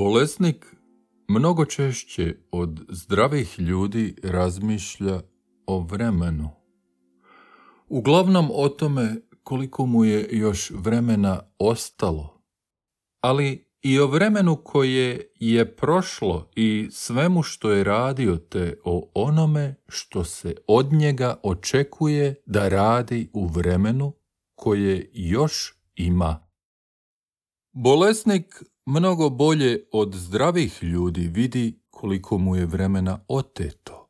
Bolesnik mnogo češće od zdravih ljudi razmišlja o vremenu. Uglavnom o tome koliko mu je još vremena ostalo, ali i o vremenu koje je prošlo i svemu što je radio te o onome što se od njega očekuje da radi u vremenu koje još ima. Bolesnik mnogo bolje od zdravih ljudi vidi koliko mu je vremena oteto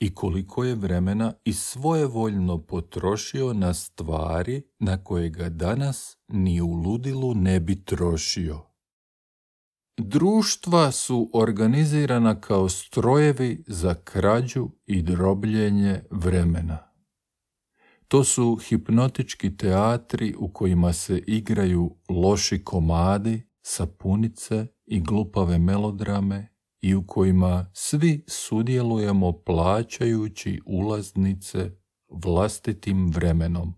i koliko je vremena i svojevoljno potrošio na stvari na koje ga danas ni u ludilu ne bi trošio. Društva su organizirana kao strojevi za krađu i drobljenje vremena. To su hipnotički teatri u kojima se igraju loši komadi, sapunice i glupave melodrame i u kojima svi sudjelujemo plaćajući ulaznice vlastitim vremenom.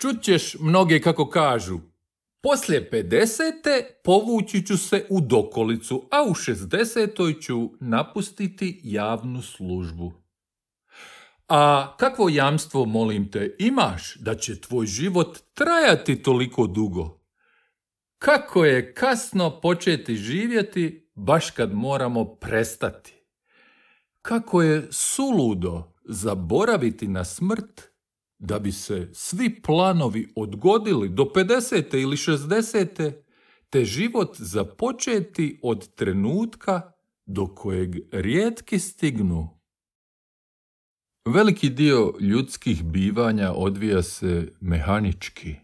Čućeš mnoge kako kažu, poslije 50. povući ću se u dokolicu, a u 60. ću napustiti javnu službu. A kakvo jamstvo, molim te, imaš da će tvoj život trajati toliko dugo? Kako je kasno početi živjeti baš kad moramo prestati? Kako je suludo zaboraviti na smrt da bi se svi planovi odgodili do 50. ili 60. te život započeti od trenutka do kojeg rijetki stignu. Veliki dio ljudskih bivanja odvija se mehanički.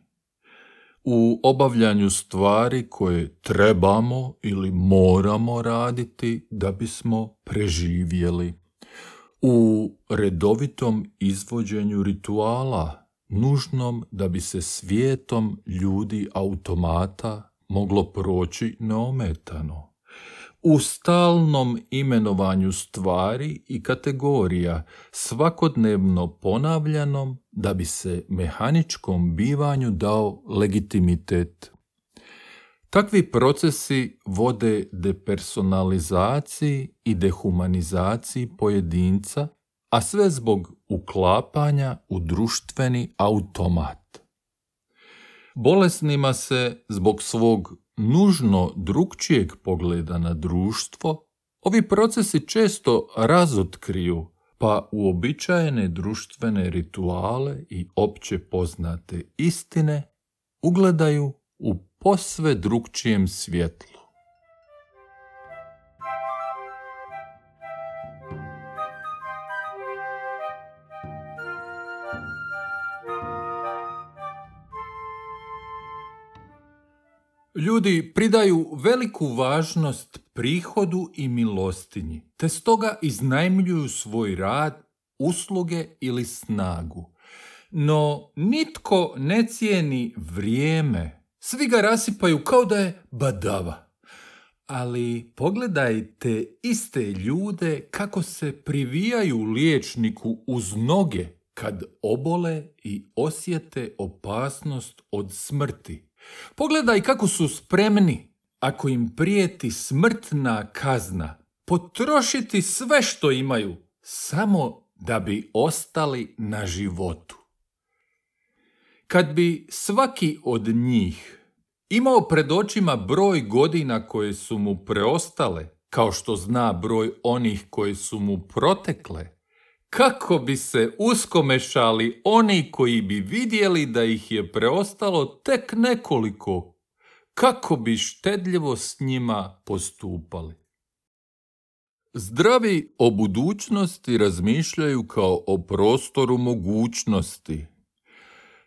U obavljanju stvari koje trebamo ili moramo raditi da bismo preživjeli u redovitom izvođenju rituala, nužnom da bi se svijetom ljudi automata moglo proći neometano. U stalnom imenovanju stvari i kategorija, svakodnevno ponavljanom da bi se mehaničkom bivanju dao legitimitet. Takvi procesi vode depersonalizaciji i dehumanizaciji pojedinca, a sve zbog uklapanja u društveni automat. Bolesnima se zbog svog nužno drugčijeg pogleda na društvo, ovi procesi često razotkriju, pa uobičajene društvene rituale i opće poznate istine ugledaju u posve drugčijem svjetlu. Ljudi pridaju veliku važnost prihodu i milostinji, te stoga iznajmljuju svoj rad, usluge ili snagu. No nitko ne cijeni vrijeme, svi ga rasipaju kao da je badava. Ali pogledajte iste ljude kako se privijaju liječniku uz noge kad obole i osjete opasnost od smrti. Pogledaj kako su spremni, ako im prijeti smrtna kazna, potrošiti sve što imaju, samo da bi ostali na životu. Kad bi svaki od njih imao pred očima broj godina koje su mu preostale, kao što zna broj onih koje su mu protekle, kako bi se uskomešali oni koji bi vidjeli da ih je preostalo tek nekoliko, kako bi štedljivo s njima postupali. Zdravi o budućnosti razmišljaju kao o prostoru mogućnosti,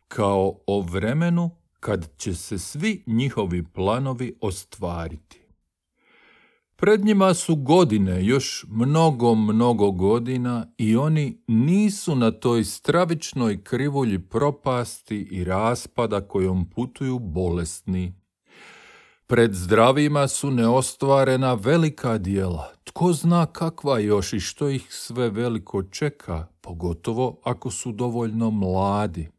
kao o vremenu kad će se svi njihovi planovi ostvariti. Pred njima su godine, još mnogo, mnogo godina i oni nisu na toj stravičnoj krivulji propasti i raspada kojom putuju bolesni. Pred zdravima su neostvarena velika dijela. Tko zna kakva još i što ih sve veliko čeka, pogotovo ako su dovoljno mladi.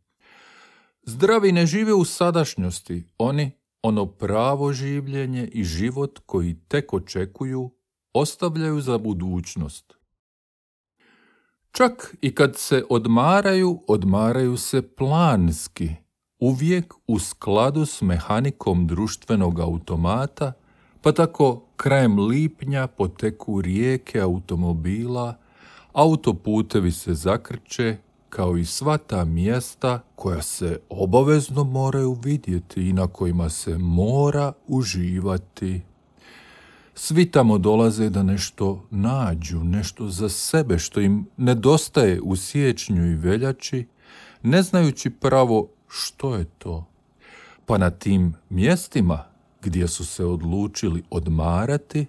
Zdravi ne žive u sadašnjosti, oni ono pravo življenje i život koji tek očekuju ostavljaju za budućnost. Čak i kad se odmaraju, odmaraju se planski, uvijek u skladu s mehanikom društvenog automata, pa tako krajem lipnja poteku rijeke automobila, autoputevi se zakrče, kao i sva ta mjesta koja se obavezno moraju vidjeti i na kojima se mora uživati. Svi tamo dolaze da nešto nađu, nešto za sebe što im nedostaje u siječnju i veljači, ne znajući pravo što je to. Pa na tim mjestima gdje su se odlučili odmarati,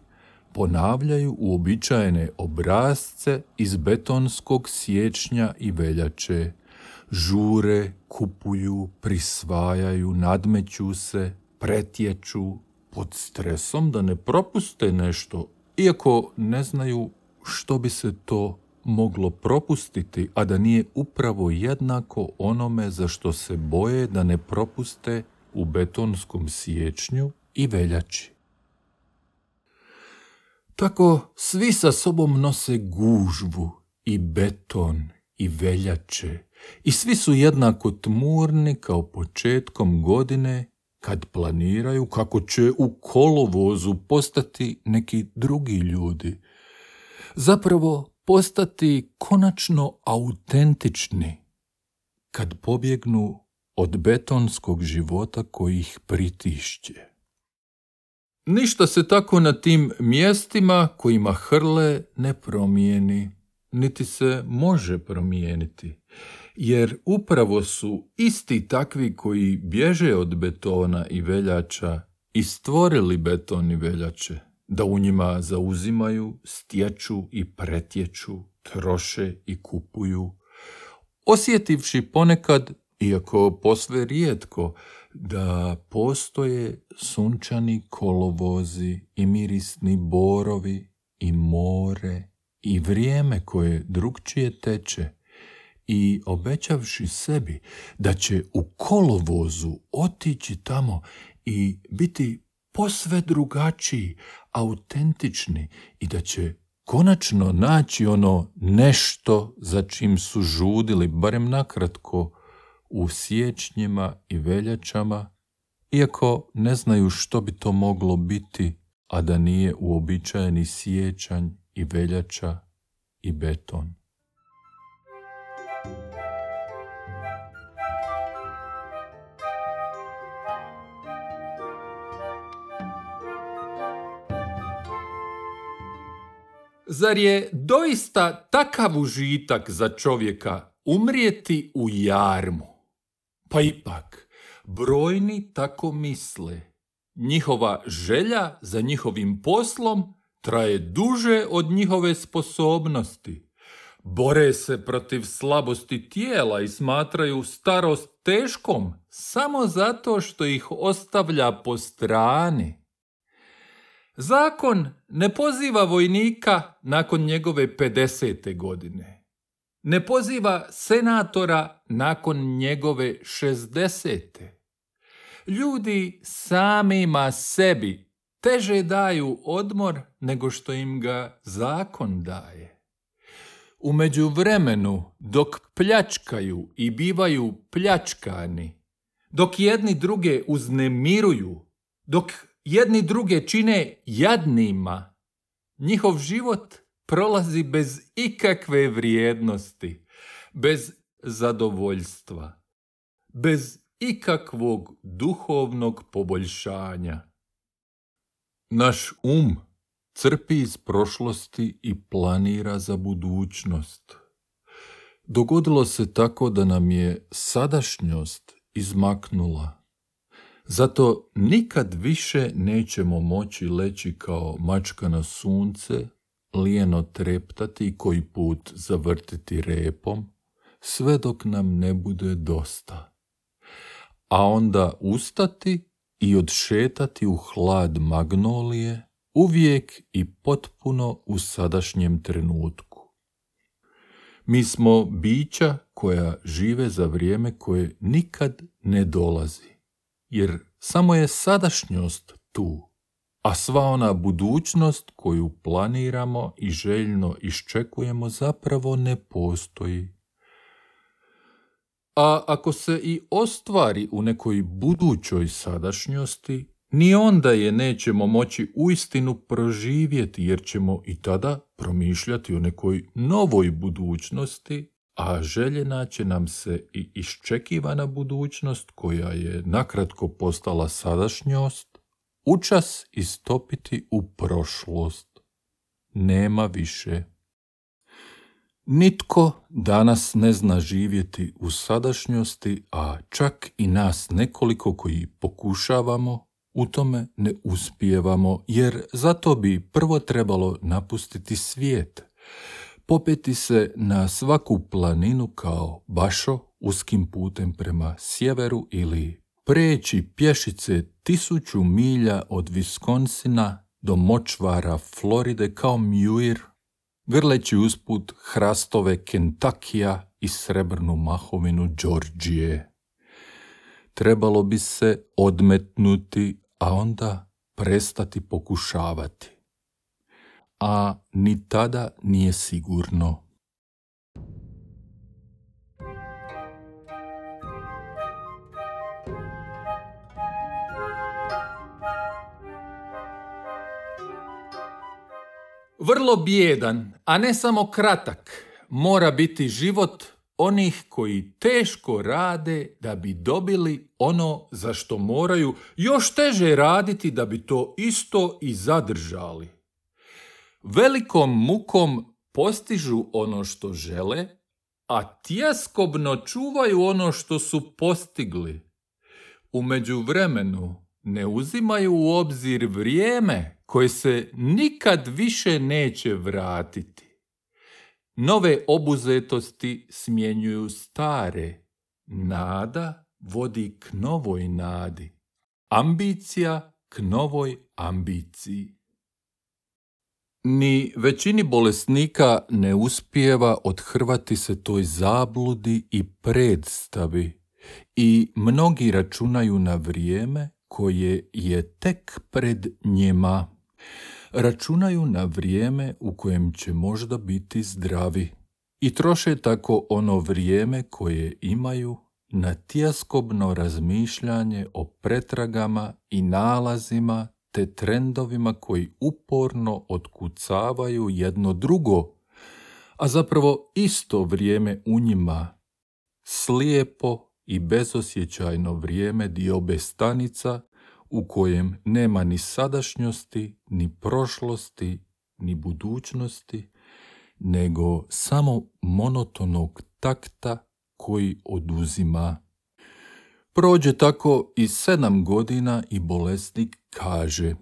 ponavljaju uobičajene obrazce iz betonskog siječnja i veljače. Žure, kupuju, prisvajaju, nadmeću se, pretječu, pod stresom da ne propuste nešto, iako ne znaju što bi se to moglo propustiti, a da nije upravo jednako onome za što se boje da ne propuste u betonskom siječnju i veljači. Tako svi sa sobom nose gužvu i beton i veljače i svi su jednako tmurni kao početkom godine kad planiraju kako će u kolovozu postati neki drugi ljudi. Zapravo postati konačno autentični kad pobjegnu od betonskog života koji ih pritišće. Ništa se tako na tim mjestima kojima hrle ne promijeni, niti se može promijeniti jer upravo su isti takvi koji bježe od betona i veljača i stvorili beton i veljače, da u njima zauzimaju, stječu i pretječu, troše i kupuju, osjetivši ponekad, iako posve rijetko, da postoje sunčani kolovozi i mirisni borovi i more i vrijeme koje drugčije teče, i obećavši sebi da će u kolovozu otići tamo i biti posve drugačiji, autentični i da će konačno naći ono nešto za čim su žudili, barem nakratko, u siječnjima i veljačama, iako ne znaju što bi to moglo biti, a da nije uobičajeni sjećanj i veljača i beton. Zar je doista takav užitak za čovjeka umrijeti u jarmu? Pa ipak, brojni tako misle. Njihova želja za njihovim poslom traje duže od njihove sposobnosti. Bore se protiv slabosti tijela i smatraju starost teškom samo zato što ih ostavlja po strani. Zakon ne poziva vojnika nakon njegove 50. godine. Ne poziva senatora nakon njegove 60. Ljudi samima sebi teže daju odmor nego što im ga zakon daje. U međuvremenu, dok pljačkaju i bivaju pljačkani, dok jedni druge uznemiruju, dok jedni druge čine jadnima, njihov život prolazi bez ikakve vrijednosti, bez zadovoljstva, bez ikakvog duhovnog poboljšanja. Naš um crpi iz prošlosti i planira za budućnost. Dogodilo se tako da nam je sadašnjost izmaknula zato nikad više nećemo moći leći kao mačka na sunce, lijeno treptati koji put zavrtiti repom, sve dok nam ne bude dosta. A onda ustati i odšetati u hlad magnolije, uvijek i potpuno u sadašnjem trenutku. Mi smo bića koja žive za vrijeme koje nikad ne dolazi, jer samo je sadašnjost tu, a sva ona budućnost koju planiramo i željno iščekujemo zapravo ne postoji. A ako se i ostvari u nekoj budućoj sadašnjosti, ni onda je nećemo moći uistinu proživjeti jer ćemo i tada promišljati o nekoj novoj budućnosti, a željena će nam se i iščekivana budućnost koja je nakratko postala sadašnjost, učas istopiti u prošlost. Nema više. Nitko danas ne zna živjeti u sadašnjosti, a čak i nas nekoliko koji pokušavamo u tome ne uspijevamo, jer zato bi prvo trebalo napustiti svijet, popeti se na svaku planinu kao bašo uskim putem prema sjeveru ili preći pješice tisuću milja od Viskonsina do močvara Floride kao mjuir, grleći usput hrastove Kentakija i srebrnu mahovinu Đorđije. Trebalo bi se odmetnuti a onda prestati pokušavati. A ni tada nije sigurno. Vrlo bijedan, a ne samo kratak, mora biti život onih koji teško rade da bi dobili ono za što moraju još teže raditi da bi to isto i zadržali. Velikom mukom postižu ono što žele, a tjeskobno čuvaju ono što su postigli. U međuvremenu ne uzimaju u obzir vrijeme koje se nikad više neće vratiti. Nove obuzetosti smjenjuju stare. Nada vodi k novoj nadi. Ambicija k novoj ambiciji. Ni većini bolesnika ne uspijeva odhrvati se toj zabludi i predstavi i mnogi računaju na vrijeme koje je tek pred njima računaju na vrijeme u kojem će možda biti zdravi. I troše tako ono vrijeme koje imaju na tjeskobno razmišljanje o pretragama i nalazima te trendovima koji uporno otkucavaju jedno drugo, a zapravo isto vrijeme u njima, slijepo i bezosjećajno vrijeme diobe stanica u kojem nema ni sadašnjosti, ni prošlosti, ni budućnosti, nego samo monotonog takta koji oduzima. Prođe tako i sedam godina i bolesnik kaže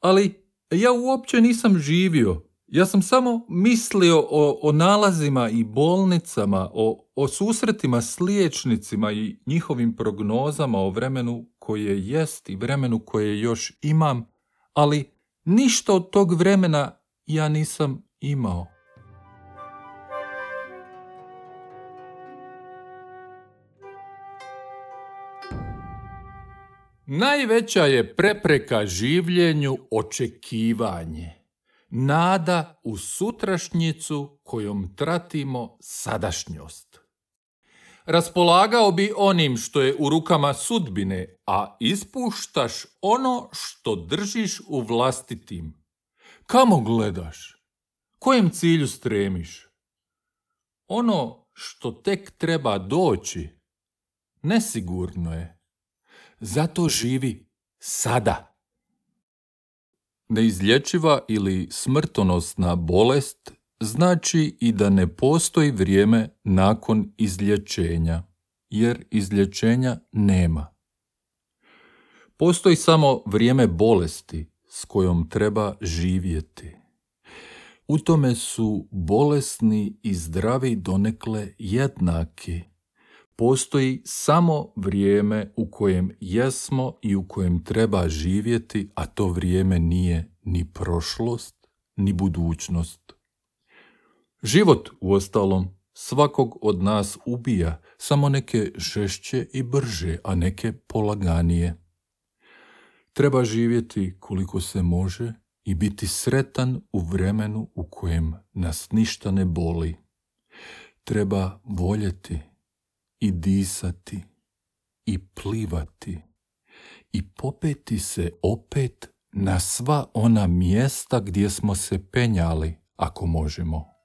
Ali ja uopće nisam živio, ja sam samo mislio o, o nalazima i bolnicama, o, o susretima s liječnicima i njihovim prognozama o vremenu koje jest i vremenu koje još imam, ali ništa od tog vremena ja nisam imao. Najveća je prepreka življenju očekivanje. Nada u sutrašnjicu kojom tratimo sadašnjost. Raspolagao bi onim što je u rukama sudbine, a ispuštaš ono što držiš u vlastitim. Kamo gledaš? Kojem cilju stremiš? Ono što tek treba doći, nesigurno je. Zato živi sada. Neizlječiva ili smrtonosna bolest znači i da ne postoji vrijeme nakon izlječenja, jer izlječenja nema. Postoji samo vrijeme bolesti s kojom treba živjeti. U tome su bolesni i zdravi donekle jednaki. Postoji samo vrijeme u kojem jesmo i u kojem treba živjeti, a to vrijeme nije ni prošlost, ni budućnost. Život, u ostalom, svakog od nas ubija, samo neke žešće i brže, a neke polaganije. Treba živjeti koliko se može i biti sretan u vremenu u kojem nas ništa ne boli. Treba voljeti i disati i plivati i popeti se opet na sva ona mjesta gdje smo se penjali, ako možemo.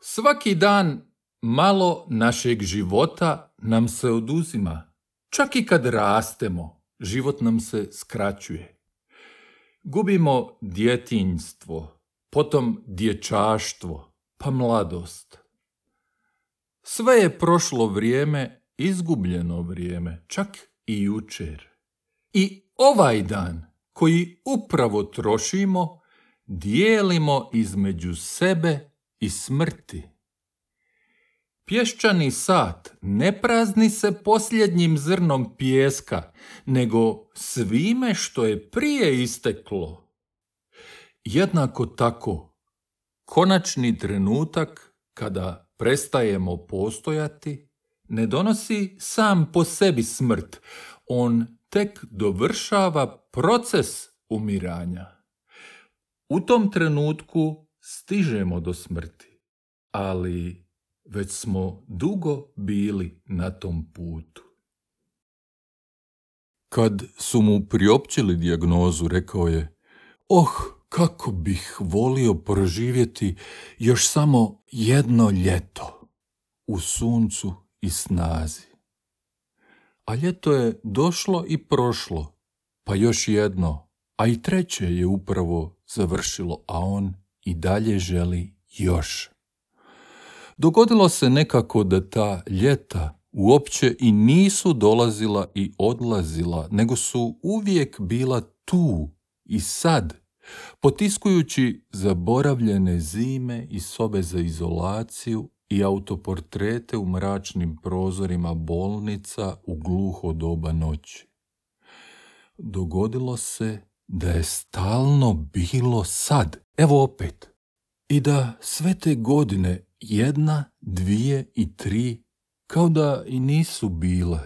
Svaki dan malo našeg života nam se oduzima. Čak i kad rastemo, život nam se skraćuje. Gubimo djetinjstvo, potom dječaštvo, pa mladost. Sve je prošlo vrijeme, izgubljeno vrijeme, čak i jučer. I ovaj dan koji upravo trošimo, dijelimo između sebe i smrti. Pješčani sat ne prazni se posljednjim zrnom pijeska, nego svime što je prije isteklo. Jednako tako, konačni trenutak kada prestajemo postojati, ne donosi sam po sebi smrt, on tek dovršava proces umiranja. U tom trenutku stižemo do smrti, ali već smo dugo bili na tom putu. Kad su mu priopćili dijagnozu, rekao je, oh, kako bih volio proživjeti još samo jedno ljeto u suncu i snazi. A ljeto je došlo i prošlo, pa još jedno, a i treće je upravo završilo, a on i dalje želi još. Dogodilo se nekako da ta ljeta uopće i nisu dolazila i odlazila, nego su uvijek bila tu i sad, potiskujući zaboravljene zime i sobe za izolaciju i autoportrete u mračnim prozorima bolnica u gluho doba noći. Dogodilo se da je stalno bilo sad, evo opet, i da sve te godine jedna, dvije i tri kao da i nisu bile.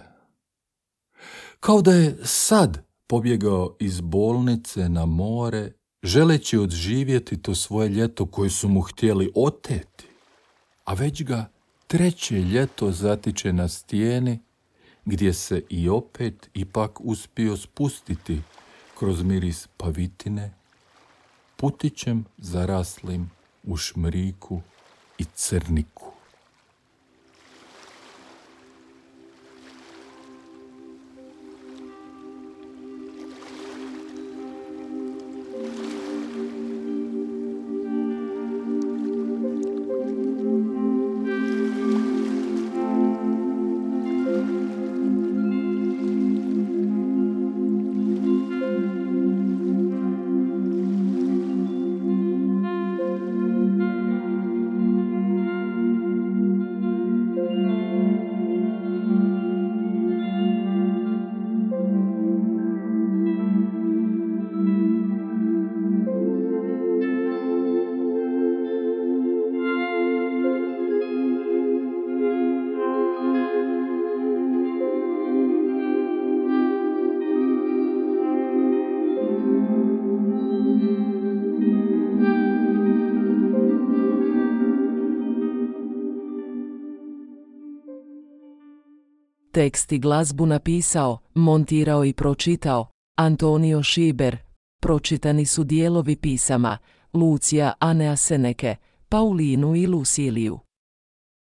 Kao da je sad pobjegao iz bolnice na more, želeći odživjeti to svoje ljeto koje su mu htjeli oteti, a već ga treće ljeto zatiče na stijeni, gdje se i opet ipak uspio spustiti kroz miris pavitine, putićem zaraslim u šmriku i crniku. Tekst i glazbu napisao, montirao i pročitao Antonio Šiber. Pročitani su dijelovi pisama Lucija Anea Seneke, Paulinu i Luciliju.